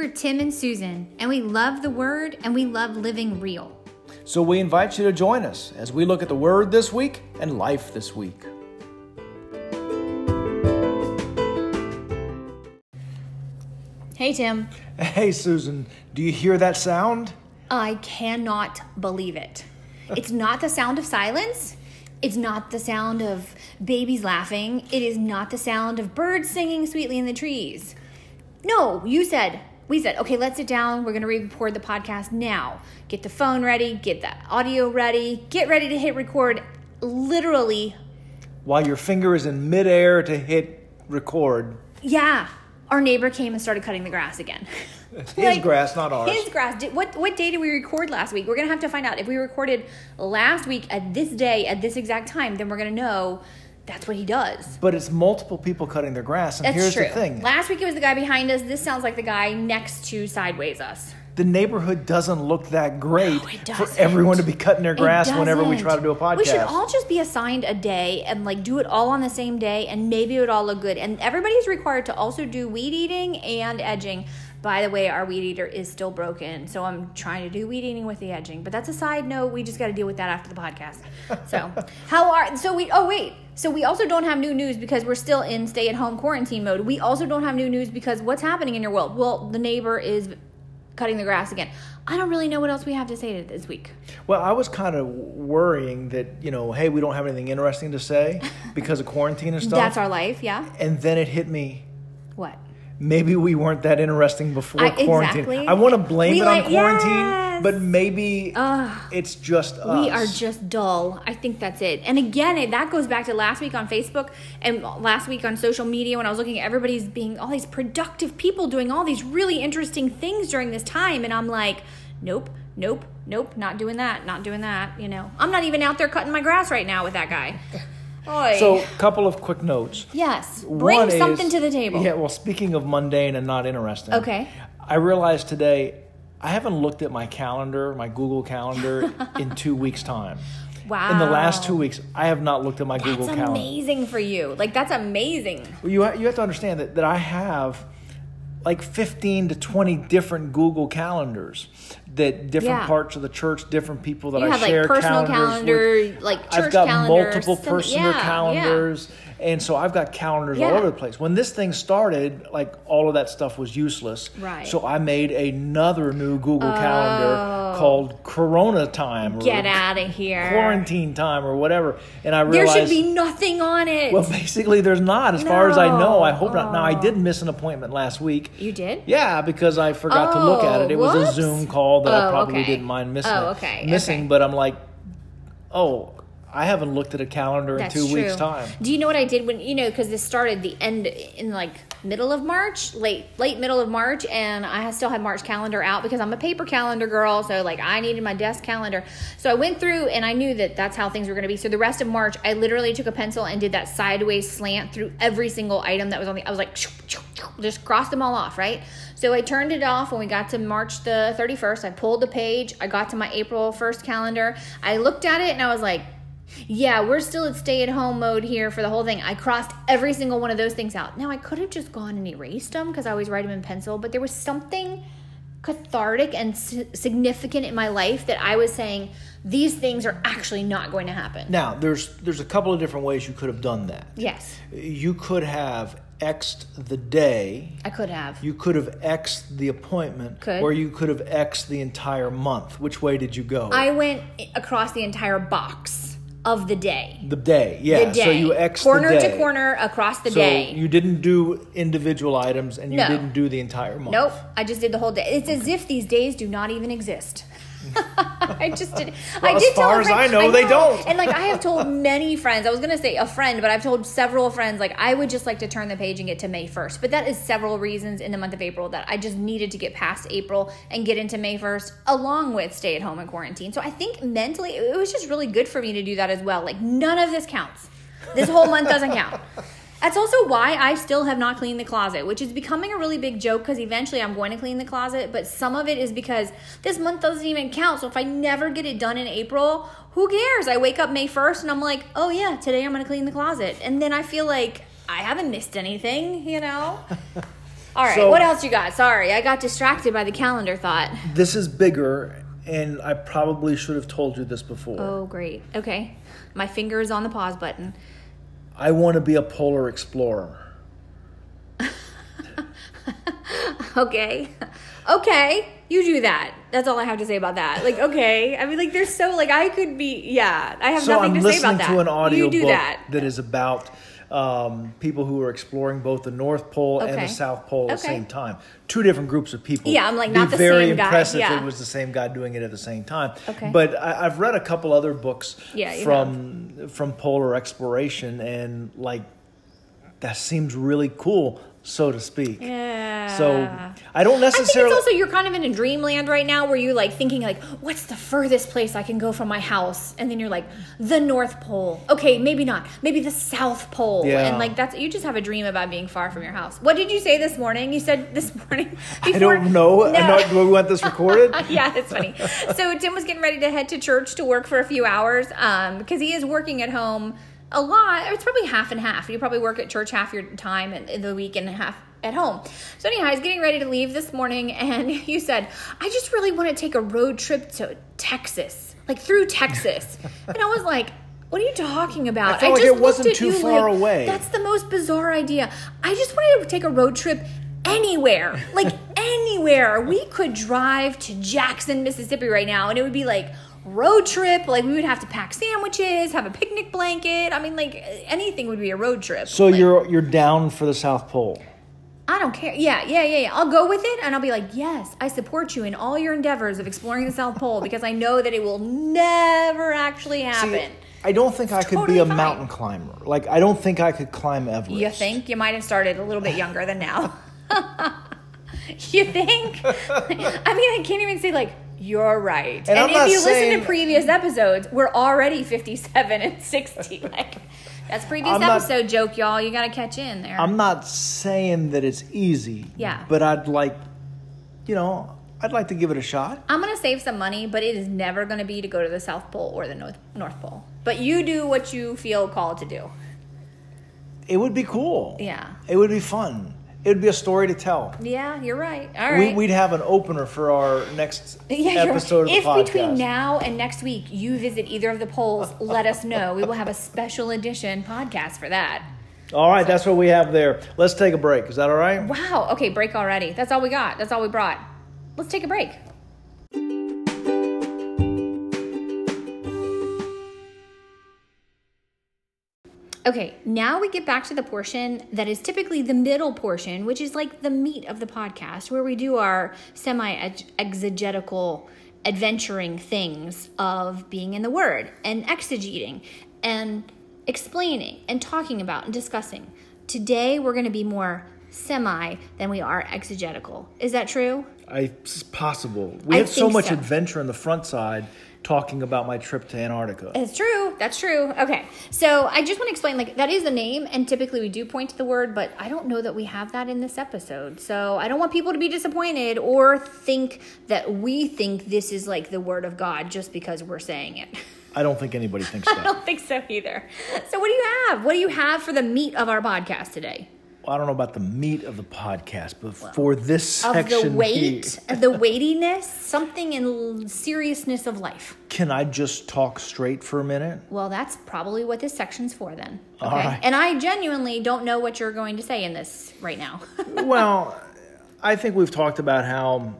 We're Tim and Susan, and we love the Word and we love living real. So we invite you to join us as we look at the Word this week and life this week. Hey, Tim. Hey, Susan, do you hear that sound? I cannot believe it. It's not the sound of silence. It's not the sound of babies laughing. It is not the sound of birds singing sweetly in the trees. No, you said, we said, okay, let's sit down. We're going to record the podcast now. Get the phone ready, get the audio ready, get ready to hit record literally. While your finger is in midair to hit record. Yeah, our neighbor came and started cutting the grass again. His like, grass, not ours. His grass. What what day did we record last week? We're gonna have to find out. If we recorded last week at this day at this exact time, then we're gonna know that's what he does. But it's multiple people cutting their grass, and that's here's true. the thing. Last week it was the guy behind us. This sounds like the guy next to sideways us the neighborhood doesn't look that great no, for everyone to be cutting their grass whenever we try to do a podcast. We should all just be assigned a day and like do it all on the same day, and maybe it would all look good. And everybody's required to also do weed eating and edging. By the way, our weed eater is still broken, so I'm trying to do weed eating with the edging. But that's a side note. We just got to deal with that after the podcast. So, how are so we? Oh wait, so we also don't have new news because we're still in stay-at-home quarantine mode. We also don't have new news because what's happening in your world? Well, the neighbor is cutting the grass again. I don't really know what else we have to say to this week. Well, I was kind of worrying that, you know, hey, we don't have anything interesting to say because of quarantine and stuff. That's our life, yeah. And then it hit me. What? Maybe we weren't that interesting before I, quarantine. Exactly. I want to blame we it like, on quarantine, yes. but maybe it's just us. We are just dull. I think that's it. And again, it, that goes back to last week on Facebook and last week on social media when I was looking at everybody's being all these productive people doing all these really interesting things during this time, and I'm like, nope. Nope, nope, not doing that, not doing that. You know, I'm not even out there cutting my grass right now with that guy. Oy. So, a couple of quick notes. Yes. Bring One something is, to the table. Yeah, well, speaking of mundane and not interesting. Okay. I realized today I haven't looked at my calendar, my Google Calendar, in two weeks' time. Wow. In the last two weeks, I have not looked at my that's Google Calendar. That's amazing for you. Like, that's amazing. Well, you, ha- you have to understand that, that I have like 15 to 20 different Google calendars that different yeah. parts of the church, different people that you I have, share like, personal calendars calendar, with. like church I've got calendar, multiple personal yeah, calendars. Yeah. And so I've got calendars yeah. all over the place. When this thing started, like all of that stuff was useless. Right. So I made another new Google oh. calendar called Corona Time. Get out of here. Quarantine time or whatever. And I realized there should be nothing on it. Well, basically, there's not, as no. far as I know. I hope oh. not. Now I did miss an appointment last week. You did? Yeah, because I forgot oh, to look at it. It whoops. was a oh, Zoom call that I oh, probably okay. didn't mind missing. Oh, okay. Missing, okay. but I'm like, oh, I haven't looked at a calendar That's in two true. weeks' time. Do you know what I did when you know because this started the end in like middle of March, late late middle of March, and I still had March calendar out because I'm a paper calendar girl. So like I needed my desk calendar. So I went through and I knew that that's how things were going to be. So the rest of March, I literally took a pencil and did that sideways slant through every single item that was on the. I was like, just crossed them all off, right? So I turned it off when we got to March the 31st. I pulled the page. I got to my April 1st calendar. I looked at it and I was like yeah, we're still at stay at home mode here for the whole thing. I crossed every single one of those things out. Now, I could have just gone and erased them because I always write them in pencil, but there was something cathartic and significant in my life that I was saying these things are actually not going to happen. Now, there's there's a couple of different ways you could have done that. Yes. You could have X'd the day. I could have. You could have X'd the appointment. Could. Or you could have X'd the entire month. Which way did you go? I went across the entire box of the day. The day, yeah. The day. So you X corner to corner across the so day. You didn't do individual items, and you no. didn't do the entire month. Nope, I just did the whole day. It's as if these days do not even exist. I just did. Well, I did as far friend, as I know, I know, they don't. And like I have told many friends, I was gonna say a friend, but I've told several friends like I would just like to turn the page and get to May first. But that is several reasons in the month of April that I just needed to get past April and get into May first, along with stay at home and quarantine. So I think mentally it was just really good for me to do that as well. Like none of this counts. This whole month doesn't count. That's also why I still have not cleaned the closet, which is becoming a really big joke because eventually I'm going to clean the closet. But some of it is because this month doesn't even count. So if I never get it done in April, who cares? I wake up May 1st and I'm like, oh yeah, today I'm going to clean the closet. And then I feel like I haven't missed anything, you know? All right, So- what else you got? Sorry, I got distracted by the calendar thought. This is bigger, and I probably should have told you this before. Oh, great. Okay. My finger is on the pause button. I want to be a polar explorer. Okay. Okay. You do that. That's all I have to say about that. Like, okay. I mean, like, there's so, like, I could be, yeah. I have So nothing I'm to say about that. So I'm listening to an audio book that. that is about um, people who are exploring both the North Pole and the South Pole at the same time. Two different groups of people. Yeah, I'm like, Be not the very same guy. Yeah. it was the same guy doing it at the same time. Okay. But I, I've read a couple other books Yeah, from from polar exploration, and like that seems really cool, so to speak. Yeah. So I don't necessarily. I think it's also you're kind of in a dreamland right now where you're like thinking like what's the furthest place I can go from my house and then you're like the North Pole. Okay, maybe not. Maybe the South Pole. Yeah. And like that's you just have a dream about being far from your house. What did you say this morning? You said this morning I don't know. I No. know. Do we want this recorded? yeah, it's funny. So Tim was getting ready to head to church to work for a few hours um, because he is working at home a lot. It's probably half and half. You probably work at church half your time in, the week and half at home. So anyhow, he's getting ready to leave this morning, and you said, "I just really want to take a road trip to Texas, like through Texas," and I was like. What are you talking about? I felt like just it wasn't looked at too you far like, away. That's the most bizarre idea. I just wanted to take a road trip anywhere, like anywhere. We could drive to Jackson, Mississippi right now, and it would be like road trip. Like we would have to pack sandwiches, have a picnic blanket. I mean, like anything would be a road trip. So Like, you're you're down for the South Pole. I don't care. Yeah, yeah, yeah, yeah. I'll go with it, and I'll be like, yes, I support you in all your endeavors of exploring the South Pole because I know that it will never actually happen. See, I don't think I could totally be a fine. mountain climber. Like I don't think I could climb Everest. You think you might have started a little bit younger than now? you think? I mean, I can't even say like you're right. And, I'm if not you listen to previous episodes, we're already 57 and 60. Like that's previous I'm not- episode joke, y'all. You got to catch in there. I'm not saying that it's easy. Yeah. But I'd like, you know, I'd like to give it a shot. I'm gonna save some money, but it is never gonna be to go to the South Pole or the North North Pole. But you do what you feel called to do. It would be cool. Yeah. It would be fun. It would be a story to tell. Yeah, you're right. All We, we'd have an opener for our next Yeah, episode of the if podcast. between now and next week you visit either of the poles, let us know. We will have a special edition podcast for that. all right, that's what we have there. Let's take a break. Is that all right? Wow. Okay, break already. That's all we got. That's all we brought. Let's take a break. Okay, now we get back to the portion that is typically the middle portion, which is like the meat of the podcast, where we do our semi exegetical adventuring things of being in the Word and exegeting and explaining and talking about and discussing. Today, we're going to be more semi than we are exegetical. Is that true? I, it's possible. We I had so much so. adventure on the front side talking about my trip to Antarctica. It's true. That's true. Okay. So I just want to explain like that is a name, and typically we do point to the word, but I don't know that we have that in this episode. So I don't want people to be disappointed or think that we think this is like the word of God just because we're saying it. I don't think anybody thinks so. I don't think so either. So what do you have? What do you have for the meat of our podcast today? I don't know about the meat of the podcast, but for this section Of the weight, here, the weightiness, something in seriousness of life. can I just talk straight for a minute? Well, that's probably what this section's for then. Okay. All right. And I genuinely don't know what you're going to say in this right now. well, I think we've talked about how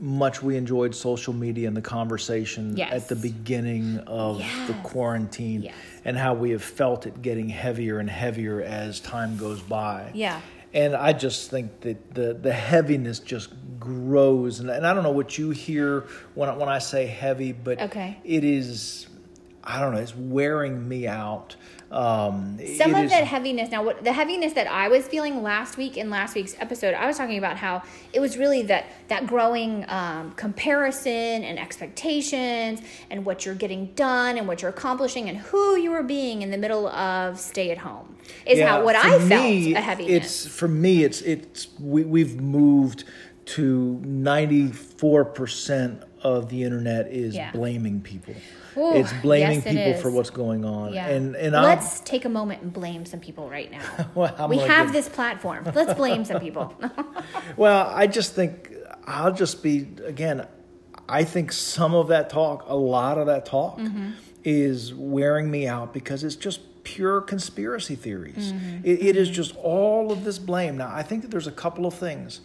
much we enjoyed social media and the conversation Yes. at the beginning of the quarantine Yes. and how we have felt it getting heavier and heavier as time goes by. Yeah. And I just think that the, the heaviness just grows. And, and I don't know what you hear when, I- when I say heavy, but Okay. it is, I don't know, it's wearing me out. Um, Some of is- that heaviness. Now, what the heaviness that I was feeling last week in last week's episode, I was talking about how it was really that that growing um, comparison and expectations, and what you're getting done, and what you're accomplishing, and who you were being in the middle of stay at home is Yeah, how what I felt a heaviness. It's for me. It's it's we we've moved to 94% of the internet is Yeah. blaming people. Ooh, it's blaming yes, it people for what's going on. Yeah. And and let's take a moment and blame some people right now. Well, we have this platform. Let's blame some people. Well, I just think I'll just be again. I think some of that talk, a lot of that talk, Mm-hmm. is wearing me out because it's just pure conspiracy theories. Mm-hmm. It, it is just all of this blame. Now, I think that there's a couple of things.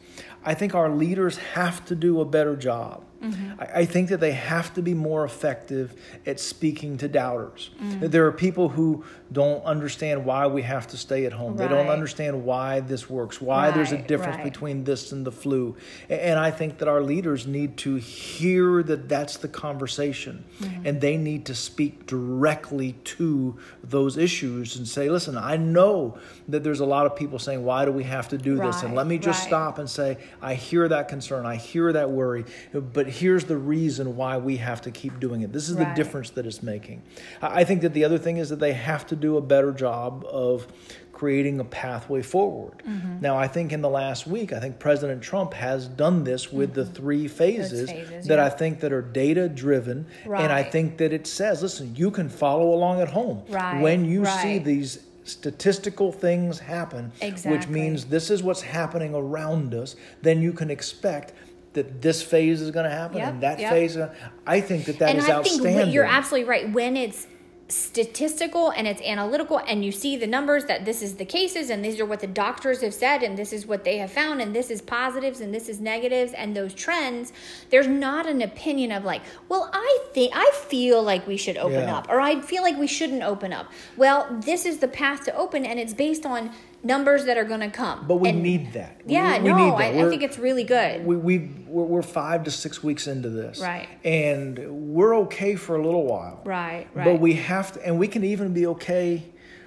I think our leaders have to do a better job. Mm-hmm. I, I think that they have to be more effective at speaking to doubters. Mm. That There are people who don't understand why we have to stay at home. They don't understand why this works, why there's a difference right. between this and the flu. And I think that our leaders need to hear that that's the conversation Mm-hmm. and they need to speak directly to those issues and say, listen, I know that there's a lot of people saying, why do we have to do this? And let me just right. stop and say, I hear that concern, I hear that worry, but here's the reason why we have to keep doing it. This is the difference that it's making. I think that the other thing is that they have to do a better job of creating a pathway forward. Mm-hmm. Now, I think in the last week, I think President Trump has done this with the three phases, Mm-hmm. phases, that yeah. I think that are data driven, and I think that it says, listen, you can follow along at home Right, when you see these statistical things happen, which means this is what's happening around us. Then you can expect. That this phase is going to happen Yep, and that yep. phase, I think that that and is I outstanding. think you're absolutely right. When it's statistical and it's analytical and you see the numbers that this is the cases and these are what the doctors have said and this is what they have found and this is positives and this is negatives and those trends there's not an opinion of like well i think i feel like we should open Yeah. up or i feel like we shouldn't open up well this is the path to open and it's based on numbers that are going to come But we And- need that. Yeah we, no need that. I, I think it's really good we, we we're, we're five to six weeks into this, Right. And we're okay for a little while, right right But we have to, and we can even be okay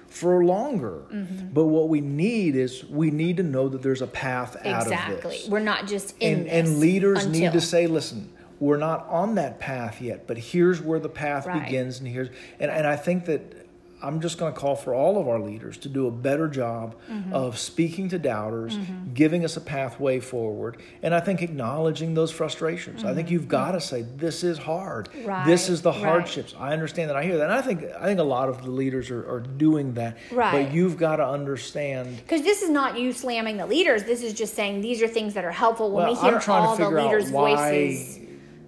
for longer. Mm-hmm. But what we need is we need to know that there's a path out of exactly we're not just in and, this and leaders need to say, listen, we're not on that path yet, but here's where the path Right. begins, and here's and, and I think that I'm just going to call for all of our leaders to do a better job Mm-hmm. of speaking to doubters, giving us a pathway forward, and I think acknowledging those frustrations. I think you've got to say this is hard. This Mm-hmm. Is the right. hardships. I understand that. I hear that. And I think I think a lot of the leaders are, are doing that. Right. But you've got to understand. Because this is not you slamming the leaders. This is just saying these are things that are helpful when Well, we hear all the leaders' voices.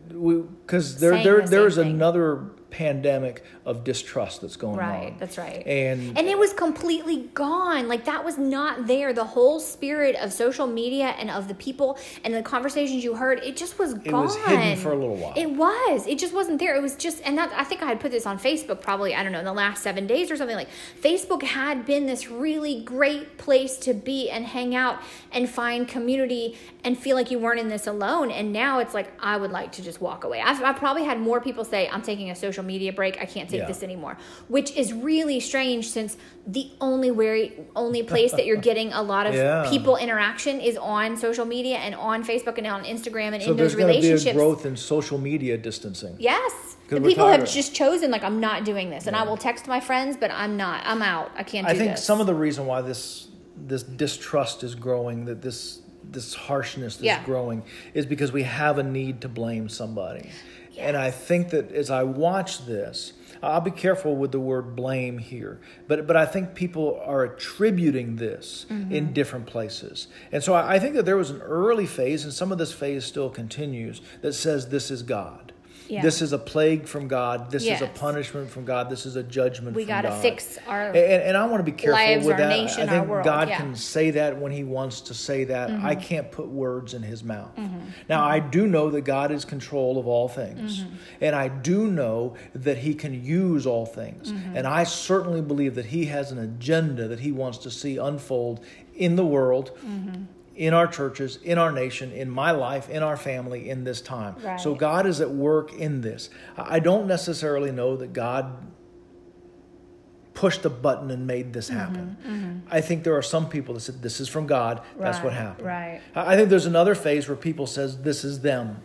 Because there, there, the there's another pandemic of distrust that's going on. Right, that's right. And, And it was completely gone. Like that was not there. The whole spirit of social media and of the people and the conversations you heard, it just was It gone. was hidden for a little while. It was. It just wasn't there. It was just, and that I think I had put this on Facebook probably I don't know in the last seven days or something like. Facebook had been this really great place to be and hang out and find community and feel like you weren't in this alone. And now it's like I would like to just walk away. I've, I've probably had more people say I'm taking a social media break. I can't take Yeah. this anymore, which is really strange since the only where only place that you're getting a lot of Yeah. people interaction is on social media and on Facebook and on Instagram and so in those to be a relationships. growth in social media distancing. Yes. The people have just chosen like I'm not doing this, and I will text my friends, but I'm not. I'm out. I can't. Do I think this. some of the reason why this this distrust is growing, that this this harshness is Yeah. growing, is because we have a need to blame somebody. And I think that as I watch this, I'll be careful with the word blame here, but but I think people are attributing this Mm-hmm. in different places, and so I, I think that there was an early phase, and some of this phase still continues that says this is God. Yeah. This is a plague from God. This is a punishment from God. This is a judgment from God. We gotta fix our and, and- I want to be careful lives, with that. nation, I think world, God yeah. Mm-hmm. can say that when He wants to say that. I can't put words in His mouth. Now, I do know that God is control of all things, Mm-hmm. and I do know that He can use all things. Mm-hmm. And I certainly believe that He has an agenda that He wants to see unfold in the world. Mm-hmm. In our churches, in our nation, in my life, in our family, in this time. So God is at work in this. I don't necessarily know that God pushed a button and made this Mm-hmm, happen. I think there are some people that said this is from God. That's what happened. right. I I think there's another phase where people says this is them.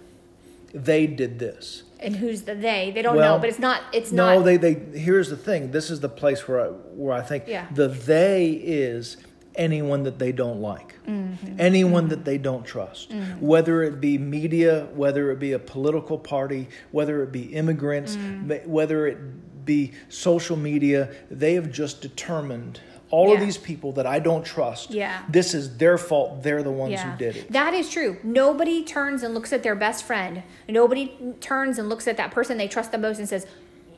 They did this. and who's the they? They don't Well, know, but it's not. It's no, not. No, they they here's the thing. This is the place where I, where I think Yeah. the they is anyone that they don't like, mm-hmm. anyone mm-hmm. that they don't trust, mm-hmm. whether it be media, whether it be a political party, whether it be immigrants, mm. ma- whether it be social media. They have just determined. All of these people that I don't trust, Yeah. this is their fault. They're the ones who did it. That is true. Nobody turns and looks at their best friend. Nobody turns and looks at that person they trust the most and says,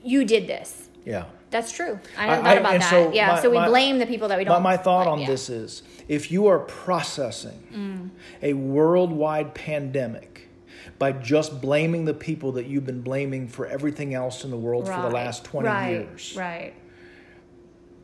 "You did this." Yeah. That's true. I never thought about that. so yeah. my- so we my- blame the people that we don't. Know. But my thought like. on Yeah. this is if you are processing mm. a worldwide pandemic by just blaming the people that you've been blaming for everything else in the world for the last 20 right, years, Right.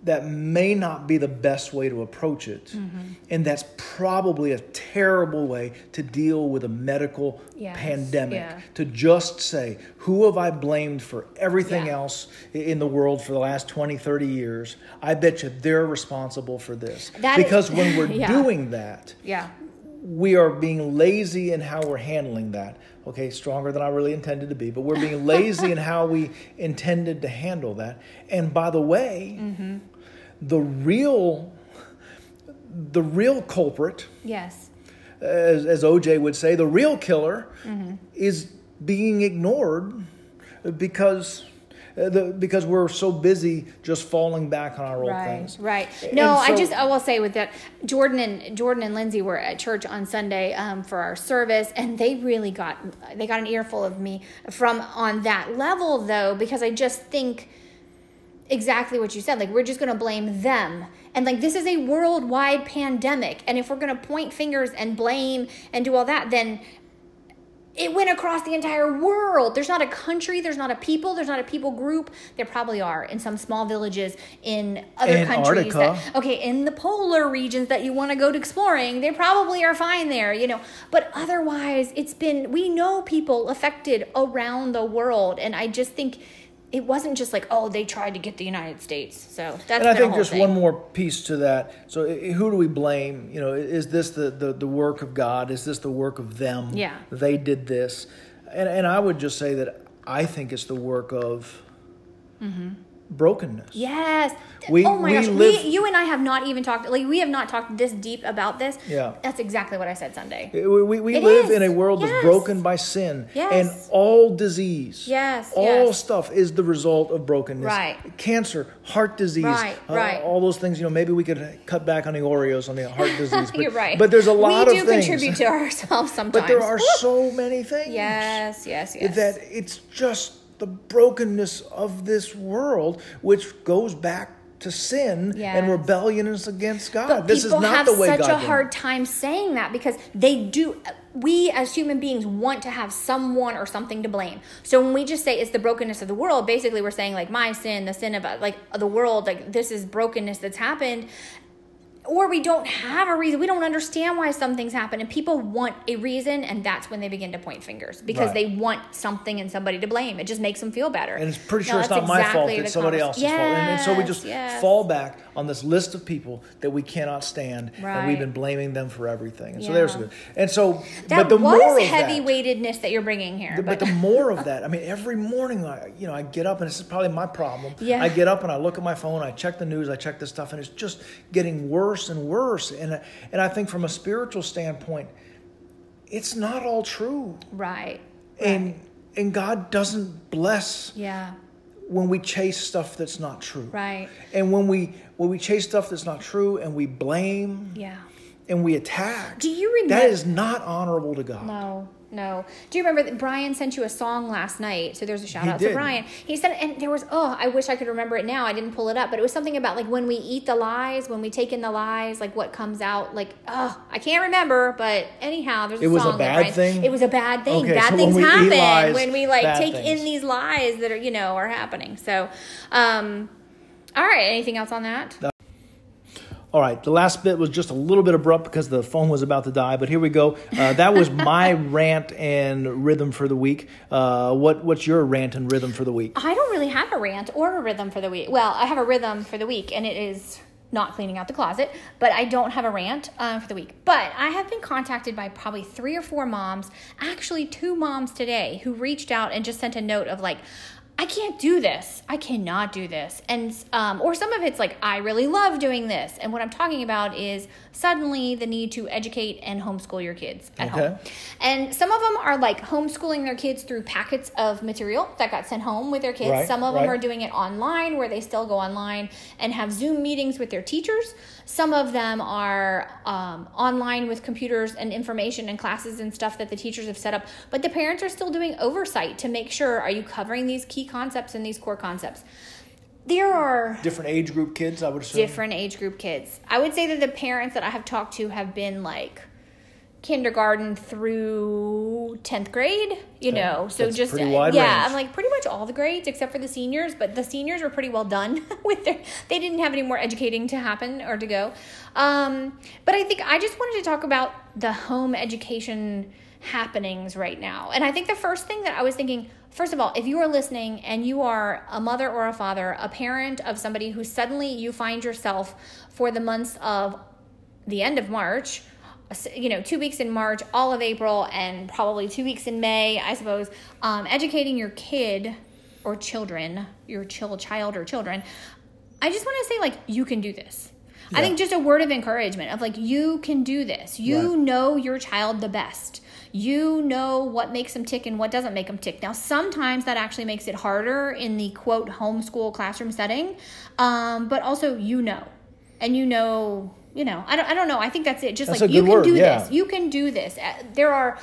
That may not be the best way to approach it. Mm-hmm. And that's probably a terrible way to deal with a medical Yes, pandemic. yeah. To just say, who have I blamed for everything Yeah. else in the world for the last 20, 30 years? I bet you they're responsible for this. That is- because when we're yeah. doing that, Yeah. we are being lazy in how we're handling that. Okay, stronger than I really intended to be, but we're being lazy in how we intended to handle that. And by the way, mm-hmm. the real the real culprit, Yes. as, as OJ would say, the real killer mm-hmm. is being ignored because the, because we're so busy just falling back on our old Right, things. right. No, I just I will say with that, Jordan and Jordan and Lindsay were at church on Sunday um, for our service, and they really got they got an earful of me from on that level though, because I just think exactly what you said. Like we're just going to blame them, and like this is a worldwide pandemic, and if we're going to point fingers and blame and do all that, then it went across the entire world. There's not a country, there's not a people, there's not a people group. There probably are in some small villages in other countries. That, okay, in the polar regions that you want to go to exploring, they probably are fine there, you know. But otherwise, it's been, we know people affected around the world. And I just think it wasn't just like, oh, they tried to get the United States. So that's And I think just thing. one more piece to that. So, who do we blame? You know, is this the, the, the work of God? Is this the work of them? Yeah. They did this. And, and I would just say that I think it's the work of mm-hmm. Brokenness. Yes. We- oh my we gosh. live- we, you and I have not even talked, like, we have not talked this deep about this. Yeah. That's exactly what I said Sunday. We, we, we It live is. in a world Yes. that's broken by sin. Yes. And all disease, Yes, all yes. stuff is the result of brokenness. Right. Cancer, heart disease, Right, uh, right. all those things. You know, maybe we could cut back on the Oreos on the heart disease. But, You're right. But there's a lot we of things. We do contribute to ourselves sometimes. But there are so many things. Yes, yes, yes. That it's just the brokenness of this world, which goes back to sin Yes. and rebellion against God. But this is not the way God. God a did a hard time saying that because they do. We as human beings want to have someone or something to blame. So when we just say it's the brokenness of the world, basically we're saying like my sin, the sin of like the world, like this is brokenness that's happened. Or we don't have a reason. We don't understand why some things happen, and people want a reason, and that's when they begin to point fingers because Right. they want something and somebody to blame. It just makes them feel better. And it's pretty No, sure it's that's not my fault. It's somebody else's fault. And, and so we just yes. fall back on this list of people that we cannot stand, and we've been blaming them for everything. And so there's Yeah. good. And so, That but the was more of heavy that, weightedness that you're bringing here. the- but the more of that, I mean, every morning, I, you know, I get up, and this is probably my problem. Yeah. I get up and I look at my phone, I check the news, I check this stuff, and it's just getting worse and worse. And and I think from a spiritual standpoint, it's not all true, right. and and God doesn't bless Yeah. when we chase stuff that's not true. Right. And when we when we chase stuff that's not true and we blame Yeah. and we attack, Do you remember? that is not honorable to God. No, no. Do you remember that Brian sent you a song last night? So there's a shout He out did. to Brian. He said, and there was, oh, I wish I could remember it now. I didn't pull it up, but it was something about like when we eat the lies, when we take in the lies, like what comes out. Like, oh, I can't remember, but anyhow, there's a It was a song that bad Brian- thing? It was a bad thing. Okay, bad so things happen lies, when we like take things. in these lies that are, you know, are happening. So, um, all right. Anything else on that? All right, the last bit was just a little bit abrupt because the phone was about to die, but here we go. Uh, that was my rant and rhythm for the week. Uh, what what's your rant and rhythm for the week? I don't really have a rant or a rhythm for the week. Well, I have a rhythm for the week, and it is not cleaning out the closet, but I don't have a rant uh, for the week. But I have been contacted by probably three or four moms, actually two moms today, who reached out and just sent a note of like, I can't do this. I cannot do this. And um, or some of it's like I really love doing this. And what I'm talking about is suddenly the need to educate and homeschool your kids at Okay. home. And some of them are like homeschooling their kids through packets of material that got sent home with their kids. Right, some of them are doing it online where they still go online and have Zoom meetings with their teachers. Some of them are um, online with computers and information and classes and stuff that the teachers have set up. But the parents are still doing oversight to make sure are you covering these key concepts and these core concepts. There are Different age group kids, I would assume. different age group kids. I would say that the parents that I have talked to have been like kindergarten through 10th grade, you Okay. know. So That's just yeah, range. I'm like pretty much all the grades except for the seniors, but the seniors were pretty well done with their they didn't have any more educating to happen or to go. Um, but I think I just wanted to talk about the home education happenings right now. And I think the first thing that I was thinking First of all, if you are listening and you are a mother or a father, a parent of somebody who suddenly you find yourself for the months of the end of March, you know, two weeks in March, all of April, and probably two weeks in May, I suppose, um, educating your kid or children, your chill child or children, I just want to say, like, you can do this. I think just a word of encouragement of like, you can do this. You Right. know your child the best. You know what makes them tick and what doesn't make them tick. Now, sometimes that actually makes it harder in the quote homeschool classroom setting, um, but also you know, and you know, you know. I don't, I don't know. I think that's it. Just That's like you can word, do yeah. this. You can do this. Uh, There are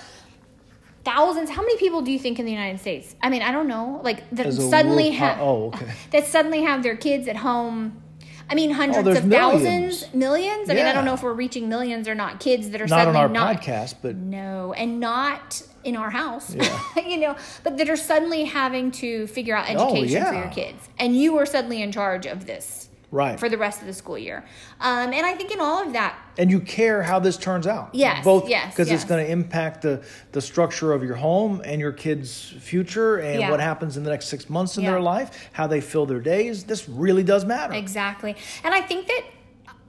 thousands. How many people do you think in the United States? I mean, I don't know. Like that suddenly po- have oh, okay. that suddenly have their kids at home. I mean, oh, hundreds Oh, of millions. thousands, millions. I mean, I don't know if we're reaching millions or not. Kids that are Not on suddenly our not podcast, but no, and not in our house. Yeah. you know, but that are suddenly having to figure out Oh, education for your kids, and you are suddenly in charge of this right. for the rest of the school year. Um, and I think in all of that, and you care how this turns out. Yes, Both yes, because it's going to impact the the structure of your home and your kids' future and Yeah. what happens in the next six months in Yeah. their life, how they fill their days. This really does matter. Exactly. And I think that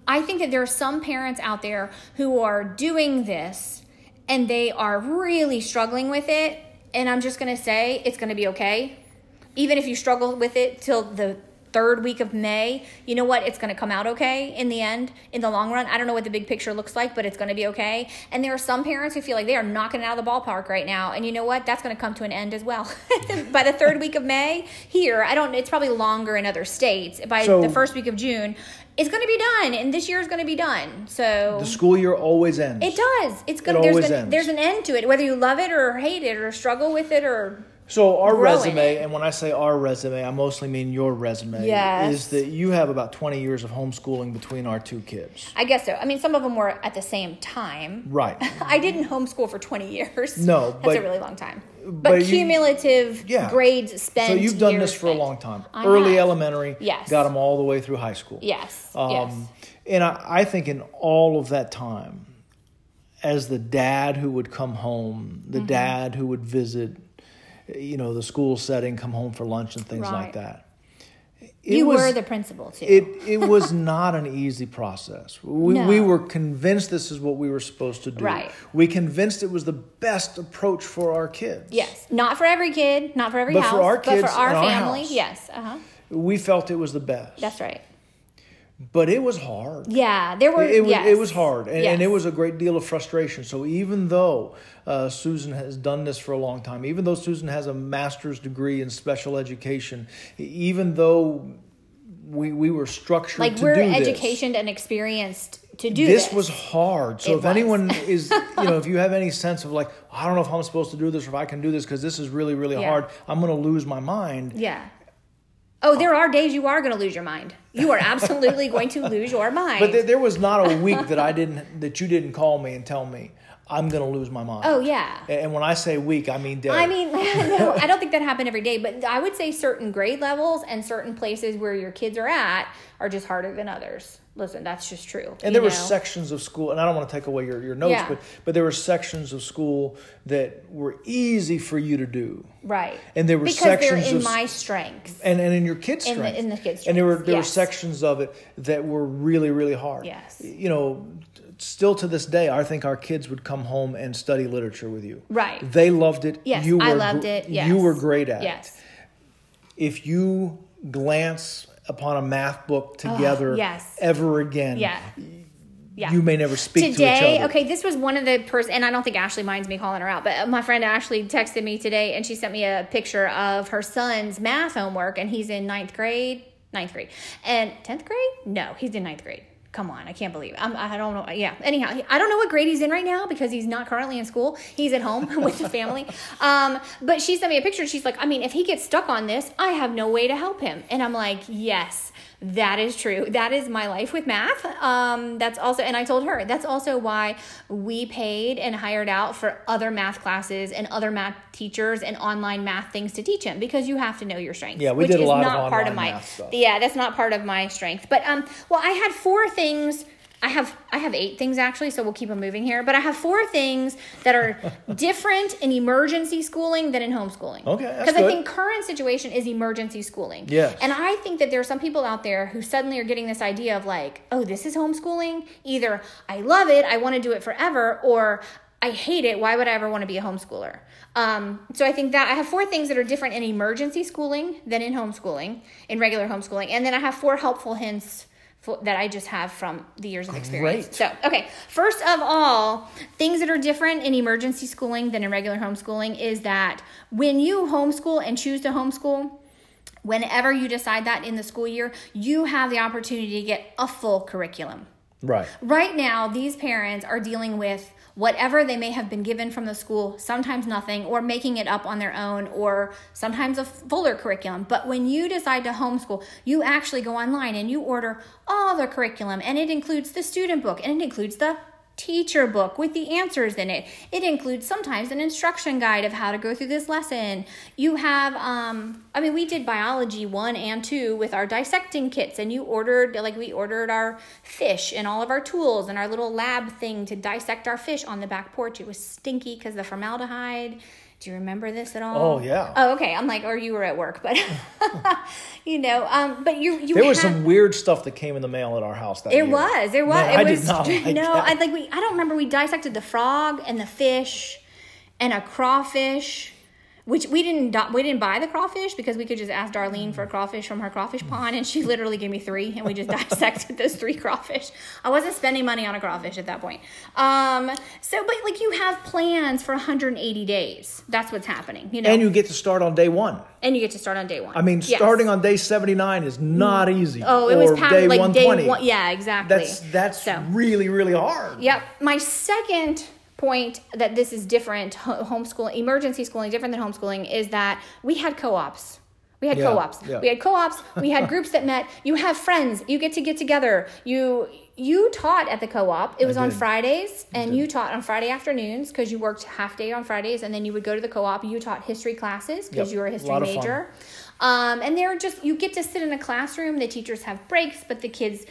I think that there are some parents out there who are doing this and they are really struggling with it and I'm just going to say it's going to be okay. Even if you struggle with it till the third week of May, you know what? It's going to come out okay in the end, in the long run. I don't know what the big picture looks like, but it's going to be okay. And there are some parents who feel like they are knocking it out of the ballpark right now. And you know what? That's going to come to an end as well. By the third week of May, here, I don't, it's probably longer in other states. By So- the first week of June, it's going to be done. And this year is going to be done. So. the school year always ends. it does. It's gonna. It There's, always gonna, ends. there's an end to it, whether you love it or hate it or struggle with it or So our grow in resume, and when I say our resume, I mostly mean your resume. Yes. Is that you have about twenty years of homeschooling between our two kids. I guess so. I mean, some of them were at the same time. Right. I didn't homeschool for 20 years. No, that's but- a really long time. But, but you- cumulative Yeah. grades spent. So you've done this for a long time. I Early have. elementary. Yes. Got them all the way through high school. Yes. Um, yes. And I, I think in all of that time, as the dad who would come home, the Mm-hmm. dad who would visit, you know, the school setting, come home for lunch and things Right. like that. It You was, were the principal too. It it was not an easy process. We No. we were convinced this is what we were supposed to do. Right. We convinced it was the best approach for our kids. yes. Not for every kid, not for every But house, for our but kids for our our family. house. yes. Uh huh. We felt it was the best. That's right. But it was hard. Yeah. There were. It, it was yes. it was hard, and, and it was a great deal of frustration. So even though uh, Susan has done this for a long time, even though Susan has a master's degree in special education, even though we we were structured like to we're do this, educated and experienced to do this this. was hard. So It if was. anyone is, you know, if you have any sense of like, I don't know if I'm supposed to do this or if I can do this because this is really really Yeah. hard, I'm going to lose my mind. Yeah. Oh, there are days you are going to lose your mind. You are absolutely going to lose your mind. But there, there was not a week that I didn't that you didn't call me and tell me I'm going to lose my mind. oh yeah. And when I say week, I mean. I mean, no, I don't think that happened every day, but I would say certain grade levels and certain places where your kids are at are just harder than others. Listen, that's just true. and there were sections of school, and I don't want to take away your, your notes, Yeah. but but there were sections of school that were easy for you to do, right, and there were because sections they're in of my strengths. and and in your kids' In the- in the kids' and there were there were sections of it that were really really hard. Yes. you know. Still to this day, I think our kids would come home and study literature with you. Right. They loved it. Yes, you were I loved it. Yes, You were great at it. If you glance upon a math book together yes. ever again, Yeah. Yeah. you may never speak to each today other. okay this was one of the person and i don't think ashley minds me calling her out but my friend ashley texted me today and she sent me a picture of her son's math homework and he's in ninth grade ninth grade and 10th grade no he's in ninth grade come on i can't believe it. I'm, i don't know yeah anyhow i don't know what grade he's in right now because he's not currently in school. He's at home with the family. Um, but she sent me a picture she's like i mean if he gets stuck on this i have no way to help him. And i'm like yes that is true. That is my life with math. Um, that's also, and I told her that's also why we paid and hired out for other math classes and other math teachers and online math things to teach him because you have to know your strengths. Yeah, we which did a is lot of not part of online my. math stuff. Yeah, that's not part of my strength. But um, well, I had four things. I have I have eight things actually, so we'll keep them moving here. But I have four things that are different in emergency schooling than in homeschooling. Okay, because I think current situation is emergency schooling. Yes. And I think that there are some people out there who suddenly are getting this idea of like, oh, this is homeschooling. Either I love it, I want to do it forever, or I hate it. Why would I ever want to be a homeschooler? Um, so I think that I have four things that are different in emergency schooling than in homeschooling, in regular homeschooling, and then I have four helpful hints that I just have from the years of experience. Great. So, okay, first of all, things that are different in emergency schooling than in regular homeschooling is that when you homeschool and choose to homeschool, whenever you decide that in the school year, you have the opportunity to get a full curriculum. right. Right now, these parents are dealing with whatever they may have been given from the school, sometimes nothing, or making it up on their own, or sometimes a fuller curriculum. But when you decide to homeschool, you actually go online and you order all the curriculum, and it includes the student book, and it includes the teacher book with the answers in it. It includes sometimes an instruction guide of how to go through this lesson. You have, um, I mean, we did biology one and two with our dissecting kits, and you ordered, like, we ordered our fish and all of our tools and our little lab thing to dissect our fish on the back porch. It was stinky because the formaldehyde. Do you remember this at all? Oh, yeah. Oh, okay. I'm like, or you were at work, but you know, um, but you you There was had- some weird stuff that came in the mail at our house that it year. was. It was. Man, it I was. did not like no, that. I like we. I don't remember. We dissected the frog and the fish, and a crawfish, which we didn't. do- We didn't buy the crawfish because we could just ask Darlene for a crawfish from her crawfish pond, and she literally gave me three, and we just dissected those three crawfish. I wasn't spending money on a crawfish at that point. Um. So, but like you have plans for 180 days. That's what's happening. You know, And you get to start on day one. and you get to start on day one. I mean, Yes. starting on day 79 is not easy. Oh, it was day like day 120. one. Yeah, exactly. That's that's So. really really hard. Yep. My second point that this is different, ho- homeschooling, emergency schooling, different than homeschooling, is that we had co ops. We had Yeah, co-ops. yeah. We had co-ops. We had groups that met. You have friends. You get to get together. You you taught at the co-op. It was on. Fridays, and you taught on Friday afternoons because you worked half day on Fridays, and then you would go to the co-op. You taught history classes because Yep, you were a a history fun. major. Um, and they're just you get to sit in a classroom. The teachers have breaks, but the kids,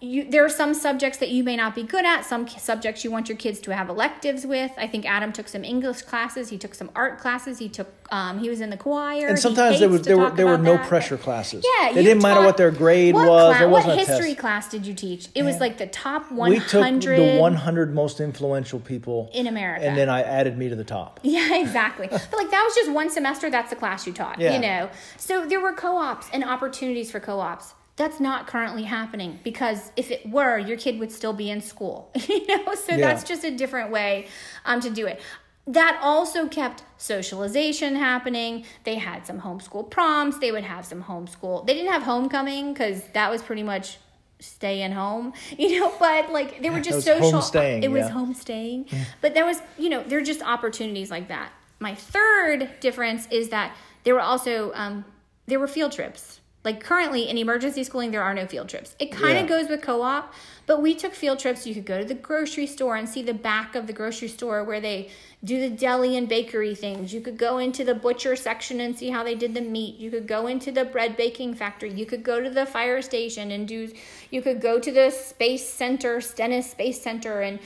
you there are some subjects that you may not be good at. Some subjects you want your kids to have electives with. I think Adam took some English classes. He took some art classes. He took um, he was in the choir. And sometimes there was there were there were no that, pressure classes. Yeah, It didn't matter what their grade what was. what history class did you teach? It was like the top one We took hundred the 100 most influential people In America. and then I added me to the top. Yeah, exactly. but like that was just one semester. That's the class you taught. Yeah. You know, so there were co-ops and opportunities for co-ops. That's not currently happening because if it were, your kid would still be in school. you know, so Yeah. that's just a different way um, to do it. That also kept socialization happening. They had some homeschool proms. They would have some homeschool. They didn't have homecoming because that was pretty much staying home, you know. But like they were just social. homestaying, It was yeah. homestaying. But there was, you know, there are just opportunities like that. My third difference is that there were also um, there were field trips. Like currently in emergency schooling, there are no field trips. It kind of Yeah. goes with co-op, but we took field trips. You could go to the grocery store and see the back of the grocery store where they do the deli and bakery things. You could go into the butcher section and see how they did the meat. You could go into the bread baking factory. You could go to the fire station and do. You could go to the space center, Stennis Space Center, and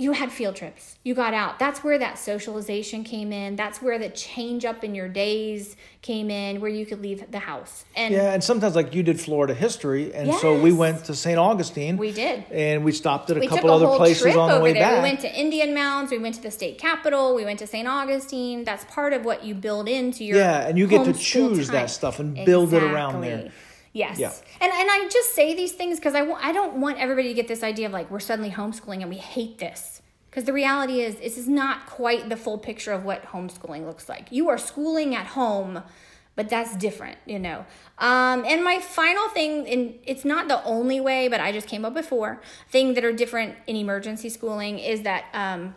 you had field trips. You got out. That's where that socialization came in. That's where the change up in your days came in, where you could leave the house. And Yeah, and sometimes like you did Florida history, and so we went to St. Augustine. We did. and we stopped at a we couple a other places on the way there. back. We went to Indian Mounds. We went to the state capitol. We went to St. Augustine. That's part of what you build into your Yeah, and you get to choose that stuff and build it around there. Yes. Yeah. And and I just say these things because I w- I don't want everybody to get this idea of like we're suddenly homeschooling and we hate this. Because the reality is, this is not quite the full picture of what homeschooling looks like. You are schooling at home, but that's different, you know. Um, and my final thing, and it's not the only way, but I just came up with four things that are different in emergency schooling is that um,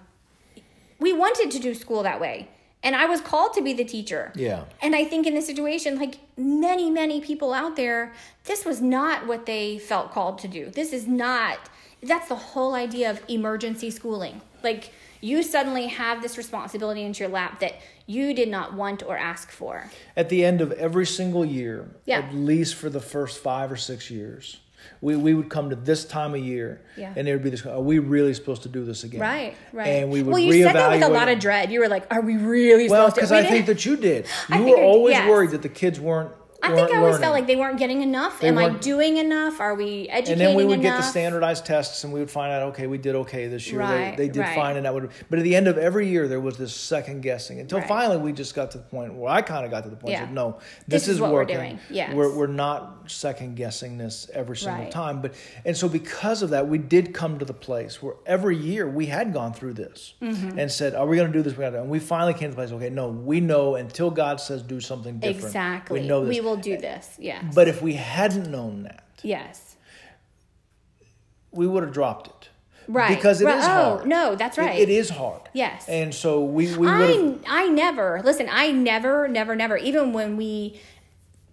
we wanted to do school that way. And I was called to be the teacher. Yeah. And I think in this situation, like many, many people out there, this was not what they felt called to do. This is not, that's the whole idea of emergency schooling. Like you suddenly have this responsibility into your lap that you did not want or ask for. At the end of every single year, Yeah. at least for the first five or six years, we, we would come to this time of year, Yeah. and there would be this: Are we really supposed to do this again? Right, right. And we would well, you reevaluate. said that with a lot of dread. You were like, "Are we really well, supposed to?" because We I think that you did. You were always yes. worried that the kids weren't. I think I always learning. felt like they weren't getting enough. They Am I doing enough? Are we educating and then we would enough? get the standardized tests and we would find out okay we did okay this year Right, they, they did right. fine and that would but at the end of every year there was this second guessing until Right. finally we just got to the point where i kind of got to the point Yeah. said no This this, is is, what we're working doing. Yes. we're, we're not second guessing this every single time but and so because of that we did come to the place where every year we had gone through this Mm-hmm. and said are we going to do this we and we finally came to the place okay no we know until god says do something different exactly. we know this will do this. Yes. but if we hadn't known that yes. we would have dropped it. Right. Because it is Right. Oh, hard. no, that's It- right. it is hard. Yes. And so we, we. I I never listen. I never, never, never. Even when we,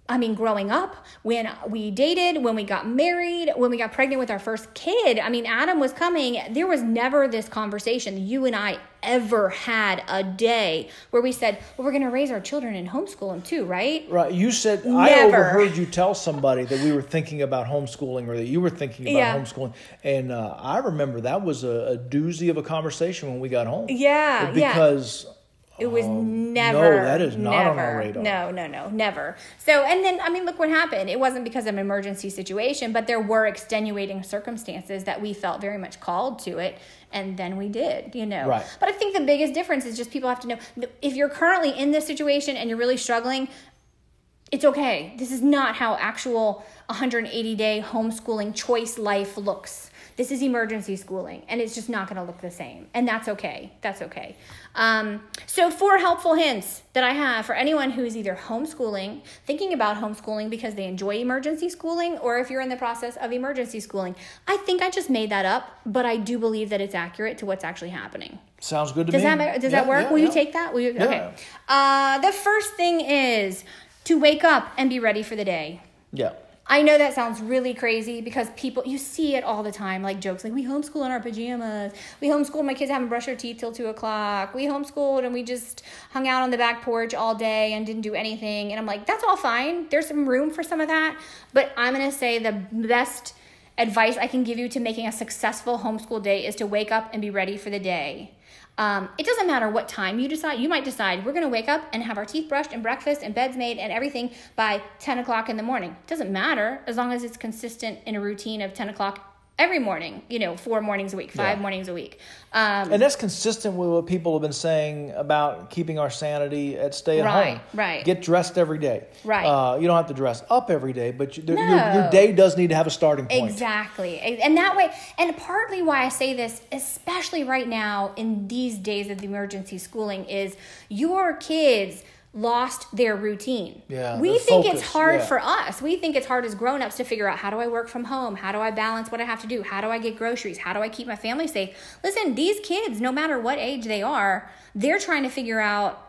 I mean, growing up, when we dated, when we got married, when we got pregnant with our first kid. I mean, Adam was coming. There was never this conversation you and I ever had a day where we said, "Well, we're going to raise our children and homeschool them too, right?" Right. You said, I overheard you tell somebody that we were thinking about homeschooling or that you were thinking about Yeah. homeschooling. And uh, I remember that was a, a doozy of a conversation when we got home. Yeah, yeah. It was Um, never. no, that is not never, on our radar. No, no, no, never. So, and then, I mean, look what happened. It wasn't because of an emergency situation, but there were extenuating circumstances that we felt very much called to it. And then we did, you know. Right. But I think the biggest difference is just people have to know if you're currently in this situation and you're really struggling, it's okay. This is not how actual 180 day homeschooling choice life looks. This is emergency schooling, and it's just not going to look the same. And that's okay. That's okay. Um, so, four helpful hints that I have for anyone who is either homeschooling, thinking about homeschooling because they enjoy emergency schooling, or if you're in the process of emergency schooling. I think I just made that up, but I do believe that it's accurate to what's actually happening. sounds good to Does me. that does Yeah, that work? yeah, Will you take that? Will you? Yeah. Okay. Uh, the first thing is to wake up and be ready for the day. Yeah. I know that sounds really crazy because people you see it all the time, like jokes like we homeschool in our pajamas. We homeschooled my kids haven't brushed their teeth till two o'clock. We homeschooled and we just hung out on the back porch all day and didn't do anything. And I'm like, that's all fine. There's some room for some of that. But I'm gonna say the best advice I can give you to making a successful homeschool day is to wake up and be ready for the day. Um, it doesn't matter what time you decide. You might decide we're going to wake up and have our teeth brushed and breakfast and beds made and everything by 10 o'clock in the morning. It doesn't matter as long as it's consistent in a routine of 10 o'clock every morning, you know, four mornings a week, five Yeah. mornings a week. Um, And that's consistent with what people have been saying about keeping our sanity at stay at Right, home. right. Right. Get dressed every day. Right. Uh, you don't have to dress up every day, but you, your, your day does need to have a starting point. Exactly. And that way, and partly why I say this, especially right now in these days of the emergency schooling, is your kids lost their routine. Yeah, We think focus, it's hard yeah. for us. We think it's hard as grown-ups to figure out how do I work from home? How do I balance what I have to do? How do I get groceries? How do I keep my family safe? Listen, these kids, no matter what age they are, they're trying to figure out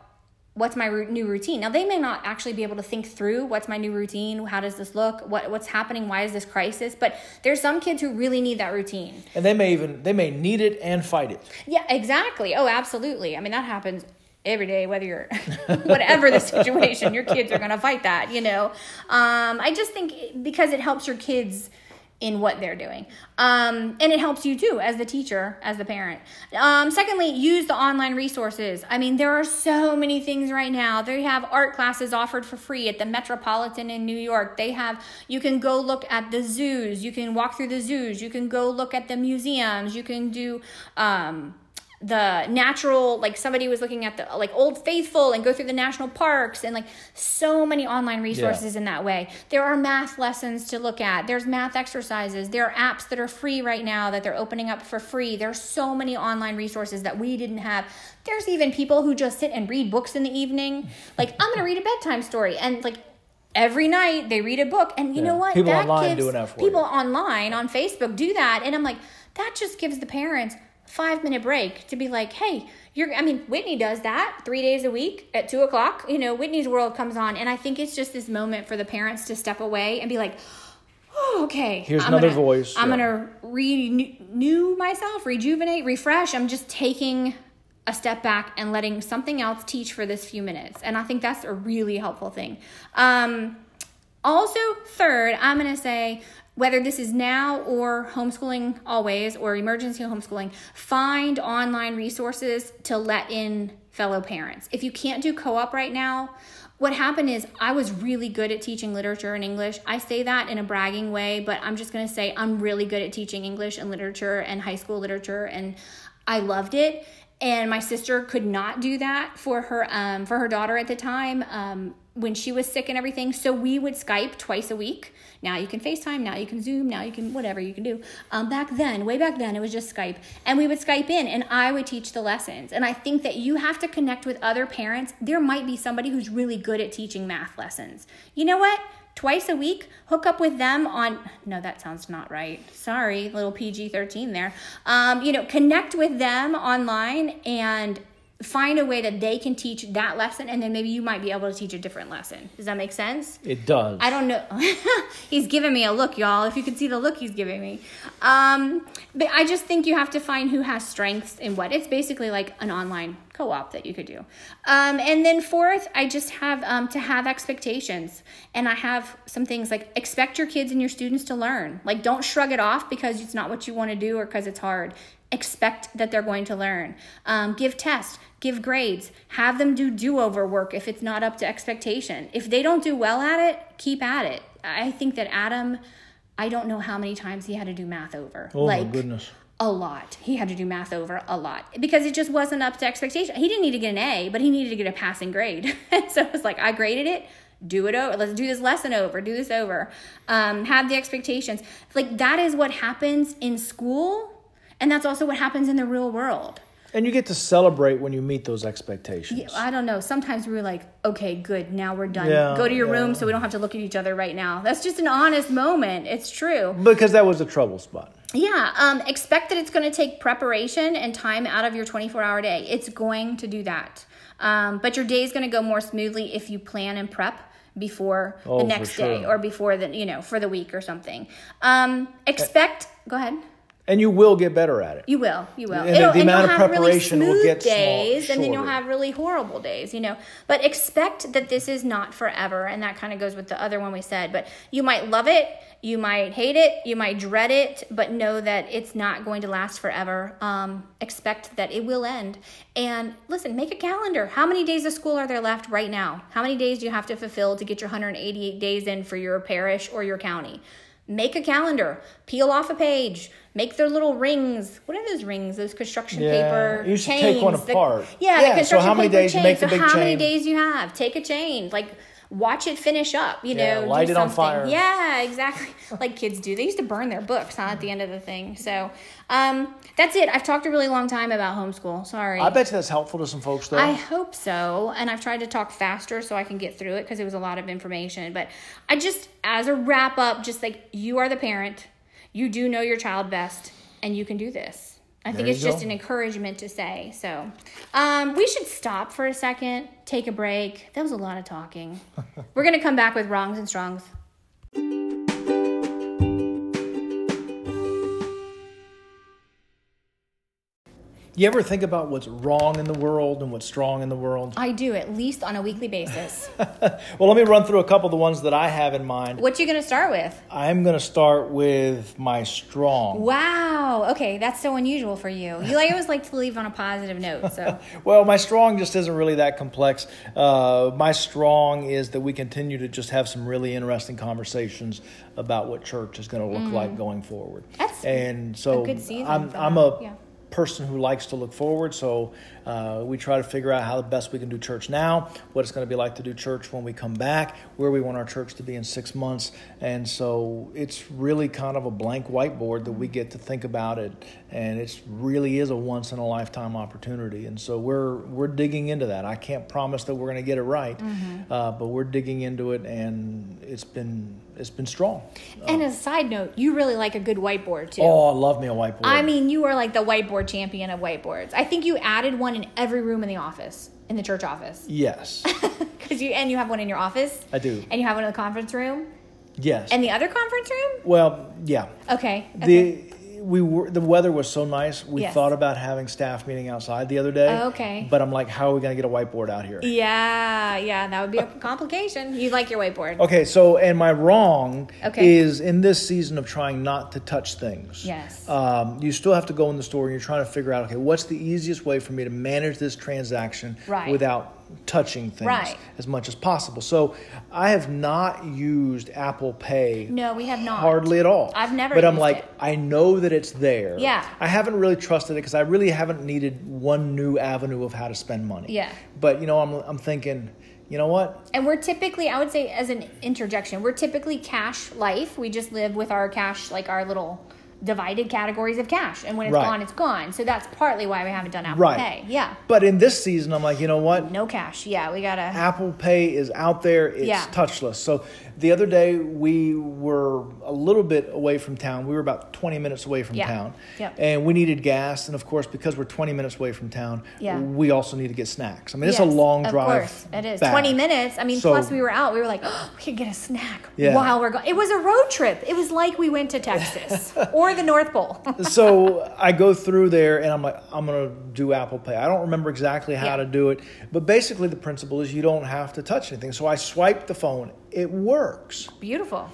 what's my new routine now they may not actually be able to think through what's my new routine how does this look what what's happening why is this crisis but there's some kids who really need that routine And they may even they may need it and fight it. yeah exactly oh absolutely i mean that happens every day whether you're whatever the situation your kids are going to fight that you know um, i just think because it helps your kids in what they're doing. Um, and it helps you too as the teacher, as the parent. Um, secondly, use the online resources. I mean, there are so many things right now. They have art classes offered for free at the Metropolitan in New York. They have, you can go look at the zoos, you can walk through the zoos, you can go look at the museums, you can do, um, the natural like somebody was looking at the like old faithful and go through the national parks and like so many online resources yeah. in that way. There are math lessons to look at. There's math exercises. There are apps that are free right now that they're opening up for free. There's so many online resources that we didn't have. There's even people who just sit and read books in the evening. Like i'm gonna read a bedtime story. And like every night they read a book. And you yeah. know what? People that online gives, that people you. online on facebook do that. And i'm like that just gives the parents five minute break to be like, hey, you're, I mean, Whitney does that three days a week at two o'clock. You know, Whitney's World comes on. And I think it's just this moment for the parents to step away and be like, oh, okay. Here's I'm another gonna, voice. I'm yeah. going to renew myself, rejuvenate, refresh. I'm just taking a step back and letting something else teach for this few minutes. And I think that's a really helpful thing. Um, also, third, I'm going to say whether this is now or homeschooling always or emergency homeschooling, find online resources to let in fellow parents. If you can't do co op right now, what happened is I was really good at teaching literature and English. I say that in a bragging way, but I'm just to say I'm really good at teaching English and literature and high school literature and I loved it. And my sister could not do that for her um, for her daughter at the time. Um, when she was sick and everything. So we would Skype twice a week. Now you can FaceTime, now you can Zoom, now you can whatever you can do. Um, back then, way back then, it was just Skype. And we would Skype in and I would teach the lessons. And I think that you have to connect with other parents. There might be somebody who's really good at teaching math lessons. You know what? Twice a week, hook up with them on. No, that sounds not right. Sorry, little PG 13 there. Um, you know, connect with them online and find a way that they can teach that lesson and then maybe you might be able to teach a different lesson. Does that make sense? It does. I don't know. he's giving me a look, y'all. If you could see the look he's giving me. Um, but I just think you have to find who has strengths in what. It's basically like an online co-op that you could do. Um, and then fourth, I just have um, to have expectations. And I have some things like expect your kids and your students to learn. Like don't shrug it off because it's not what you want to do or because it's hard expect that they're going to learn. Um, give tests, give grades, have them do do over work if it's not up to expectation. If they don't do well at it, keep at it. I think that Adam, I don't know how many times he had to do math over. Oh like, my goodness. A lot. He had to do math over a lot because it just wasn't up to expectation. He didn't need to get an A, but he needed to get a passing grade. so it's like, I graded it, do it over let's do this lesson over do this over um, have the expectations like that is what happens in school and that's also what happens in the real world. And you get to celebrate when you meet those expectations. Yeah, I don't know. Sometimes we're like, okay, good, now we're done. Yeah, Go to your yeah. room so we don't have to look at each other right now. That's just an honest moment. It's true. Because that was a trouble spot. Yeah. Um, expect that it's going to take preparation and time out of your 24 hour day. It's going to do that. Um, but your day is going to go more smoothly if you plan and prep before oh, the next day or before the, you know, for the week or something. Um, expect, go ahead and you will get better at it. You will, you will. And It'll, the, amount of preparation really will get days, small, and then you'll have really horrible days. You know, but expect that this is not forever, and that kind of goes with the other one we said. But you might love it, you might hate it, you might dread it, but know that it's not going to last forever. Um, expect that it will end, and listen, make a calendar. How many days of school are there left right now? How many days do you have to fulfill to get your 188 days in for your parish or your county? make a calendar, peel off a page, make their little rings. What are those rings? Those construction yeah, paper you should chains. take one apart. The, yeah, yeah, the construction so how many paper days chains. you make the so big how chain? many days you have? Take a chain. Like watch it finish up, you yeah, know, light do it something. on fire. Yeah, exactly. like kids do. They used to burn their books huh, at the end of the thing. So um, that's it. I've talked a really long time about homeschool. Sorry. I bet you that's helpful to some folks, though. I hope so. And I've tried to talk faster so I can get through it because it was a lot of information. But I just, as a wrap up, just like you are the parent, you do know your child best, and you can do this. I think it's just an encouragement to say. So, um, we should stop for a second, take a break. That was a lot of talking. We're going to come back with wrongs and strongs. You ever think about what's wrong in the world and what's strong in the world? I do at least on a weekly basis. well, let me run through a couple of the ones that I have in mind. what you going to start with? I'm going to start with my strong. Wow. Okay, that's so unusual for you. You always like to leave on a positive note. So Well, my strong just isn't really that complex. Uh, my strong is that we continue to just have some really interesting conversations about what church is going to look like going forward. Mm. That's and so good season I'm, I'm a yeah. Person who likes to look forward. So uh, we try to figure out how the best we can do church now, what it's going to be like to do church when we come back, where we want our church to be in six months. And so it's really kind of a blank whiteboard that we get to think about it. And it really is a once in a lifetime opportunity. And so we're, we're digging into that. I can't promise that we're going to get it right, Mm-hmm. uh, but we're digging into it and it's been, it's been strong. And as a side note, you really like a good whiteboard too. Oh, I love me a whiteboard. I mean, you are like the whiteboard champion of whiteboards. I think you added one in every room in the office, in the church office. yes, Cuz you and you have one in your office I do. and you have one in the conference room Yes. and the other conference room? well, yeah. Okay. okay. The we were the weather was so nice. We Yes. thought about having staff meeting outside the other day. Oh, okay. But I'm like, how are we going to get a whiteboard out here? yeah, yeah, that would be a complication. You like your whiteboard. Okay, so and my wrong Okay. is in this season of trying not to touch things. Yes. Um, you still have to go in the store and you're trying to figure out, okay, what's the easiest way for me to manage this transaction Right. without touching things Right. as much as possible. So I have not used Apple Pay No, we have not. hardly at all. I've never But I'm like, it. I know that it's there. Yeah. I haven't really trusted it because I really haven't needed one new avenue of how to spend money. Yeah. But you know, I'm I'm thinking, you know what? And we're typically, I would say, as an interjection, we're typically cash life. We just live with our cash, like our little divided categories of cash. And when it's Right. gone, it's gone. So that's partly why we haven't done Apple Right. Pay. Yeah. But in this season, I'm like, you know what? No cash. Yeah, we gotta. Apple Pay is out there. It's Yeah. touchless. So the other day we were a little bit away from town. We were about 20 minutes away from Yeah. town, Yep. and we needed gas. And of course, because we're 20 minutes away from town, Yeah. we also need to get snacks. I mean, it's a Yes, long of drive. course, it is back. twenty minutes. I mean, So- plus we were out. We were like, oh, we could get a snack Yeah. while we're going. It was a road trip. It was like we went to Texas or the North Pole. so I go through there and I'm like, I'm gonna do Apple Pay. I don't remember exactly how Yeah. to do it, but basically the principle is you don't have to touch anything. So I swipe the phone. It works. Beautiful.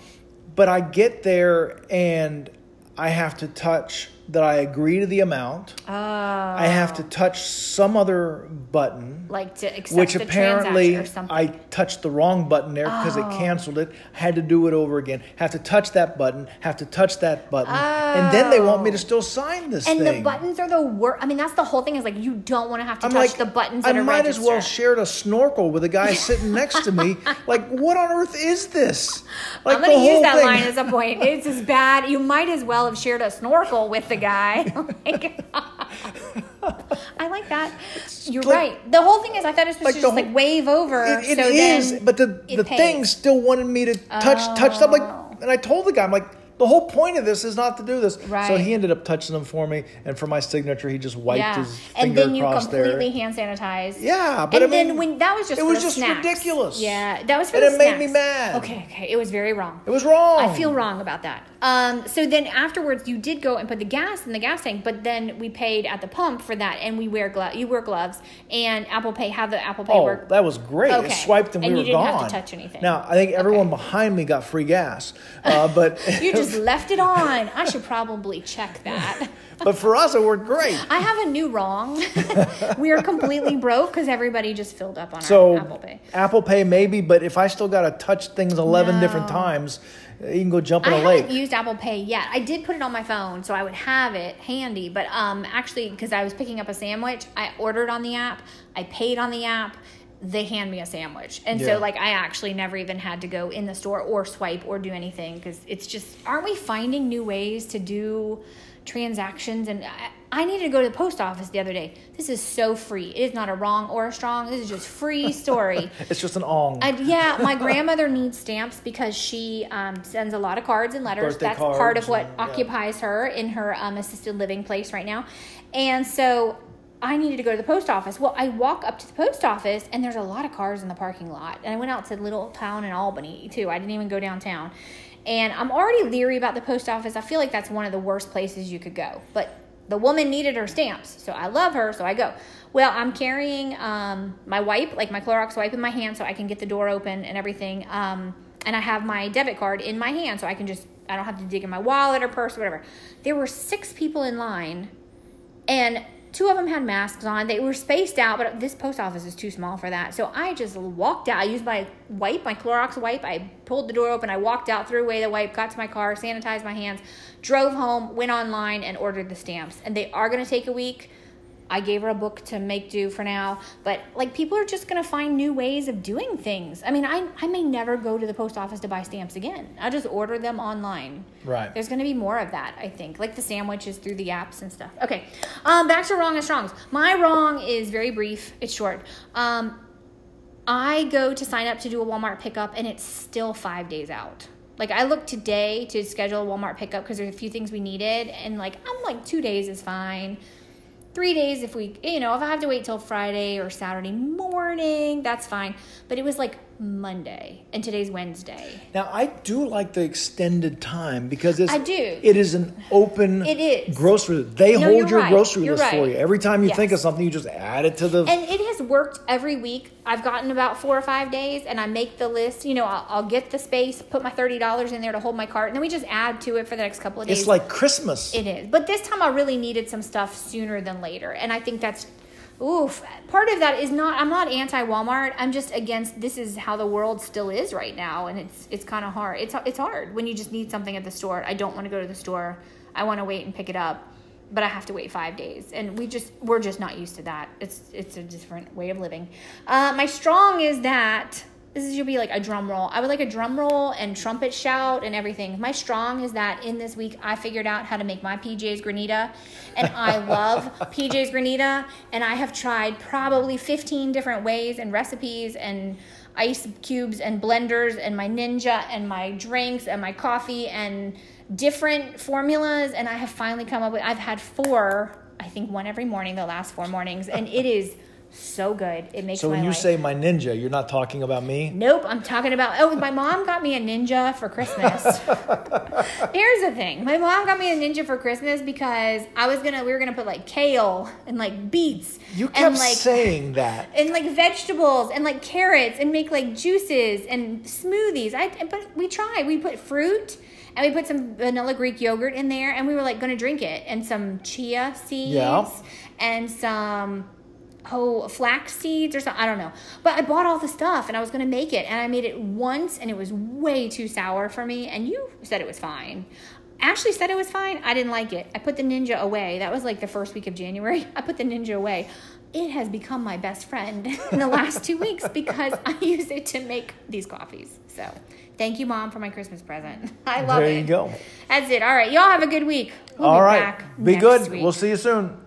But I get there and I have to touch that I agree to the amount. Uh, I have to touch some other button, like to accept which the apparently transaction or something. I touched the wrong button there because Oh. it canceled it. Had to do it over again. Have to touch that button. Have to touch that button, and then they want me to oh. still sign this thing. and thing. the buttons are the worst. I mean, that's the whole thing. Is like you don't want to have to I'm touch like, the buttons I might as well shared a snorkel with a guy sitting next to me. Like, what on earth is this? Like I'm going to use that thing- line as a point. It's as bad. You might as well have shared a snorkel with the guy. Oh like- I like that. You're like- right. The whole thing is, I thought it was supposed like to just like wave over. It, it so is, but the the pays. thing still wanted me to touch touch them. Like, Oh. and I told the guy, I'm like, the whole point of this is not to do this. So he ended up touching them for me, and for my signature, he just wiped yeah, his finger and then you completely there. hand sanitize. Yeah, but and I then when that was just it was just snacks. ridiculous. Yeah, that was for And it made me mad. Okay, okay, it was very wrong. It was wrong. I feel wrong about that. Um, so then afterwards, you did go and put the gas in the gas tank, but then we paid at the pump for that, and we wear gloves. You wear gloves, and Apple Pay have the Apple Pay Oh, work. that was great. Okay. It swiped and we And were didn't gone. have to touch anything. Now, I think everyone behind me got free gas, uh, but You just left it on. I should probably check that. but for us, it worked great. I have a new wrong. we are completely broke because everybody just filled up on So our Apple Pay. Apple Pay maybe, but if I still got to touch things eleven No. different times, you can go jump in I a lake. haven't used Apple Pay yet. I did put it on my phone, so I would have it handy. But um, actually, because I was picking up a sandwich, I ordered on the app. I paid on the app. They hand me a sandwich, and Yeah. so like I actually never even had to go in the store or swipe or do anything because it's just aren't we finding new ways to do transactions? And I, I needed to go to the post office the other day. This is so free. It is not a wrong or a strong. This is just free story. it's just an ong. I, yeah, my grandmother needs stamps because she um, sends a lot of cards and letters. Birthday That's part of what and- yeah. occupies her in her um, assisted living place right now. And so I needed to go to the post office. Well, I walk up to the post office and there's a lot of cars in the parking lot. And I went out to little town in Albany too. I didn't even go downtown. And I'm already leery about the post office. I feel like that's one of the worst places you could go. But the woman needed her stamps, so I love her, so I go. Well, I'm carrying um, my wipe, like my Clorox wipe, in my hand, so I can get the door open and everything. Um, and I have my debit card in my hand, so I can just I don't have to dig in my wallet or purse or whatever. There were six people in line, and two of them had masks on. They were spaced out, but this post office is too small for that. So I just walked out. I used my wipe, my Clorox wipe. I pulled the door open. I walked out, threw away the wipe, got to my car, sanitized my hands, drove home, went online, and ordered the stamps. And they are going to take a week. I gave her a book to make do for now, but like people are just to find new ways of doing things. I mean, I, I may never go to the post office to buy stamps again. I'll just order them online. Right. There's to be more of that, I think, like the sandwiches through the apps and stuff. Okay, um, back to wrong and strongs. My wrong is very brief. It's short. Um, I go to sign up to do a Walmart pickup, and it's still five days out. Like I looked today to schedule a Walmart pickup because there's a few things we needed, and like I'm like two days is fine three days if we you know if i have to wait till friday or saturday morning that's fine. But it was like monday and today's wednesday Now I do like the extended time because it's I do. It is an open It is. grocery. They No, hold your right. grocery You're list for you. Every time you Yes. think of something, you just add it to the. and it has worked every week i've gotten about four or five days and i make the list you know i'll, I'll get the space put my $30 in there to hold my cart and then we just add to it for the next couple of days it's like Christmas. It is. But this time I really needed some stuff sooner than later. And I think that's oof. Part of that is not I'm not anti Walmart. I'm just against this is how the world still is right now and it's it's kind of hard. It's it's hard when you just need something at the store. I don't want to go to the store. I want to wait and pick it up. But I have to wait five days, and we just we're just not used to that. It's it's a different way of living. Uh, my strong is that this is should be like a drum roll. I would like a drum roll and trumpet shout and everything. My strong is that in this week I figured out how to make my PJ's granita, and I love PJ's granita, and I have tried probably 15 different ways and recipes and ice cubes and blenders and my ninja and my drinks and my coffee and different formulas and I have finally come up with I've had four, I think one every morning the last four mornings and it is so good. It makes so when you life. say my ninja, you're not talking about me. Nope, I'm talking about. Oh, my mom got me a ninja for Christmas. Here's the thing: my mom got me a ninja for Christmas because I was gonna, we were gonna put like kale and like beets You kept and like saying that. and like vegetables and like carrots and make like juices and smoothies. I but we tried. We put fruit and we put some vanilla Greek yogurt in there and we were like gonna drink it and some chia seeds Yeah. and some oh flax seeds or something. I don't know. But I bought all the stuff and I was gonna make it and I made it once and it was way too sour for me and you said it was fine. Ashley said it was fine. I didn't like it. I put the ninja away. That was like the first week of January. I put the ninja away. It has become my best friend in the last two weeks because I use it to make these coffees. So thank you, Mom, for my Christmas present. I love it. There it. you go. That's it. All right. Y'all have a good week. We'll All be right. Be good. week. We'll see you soon.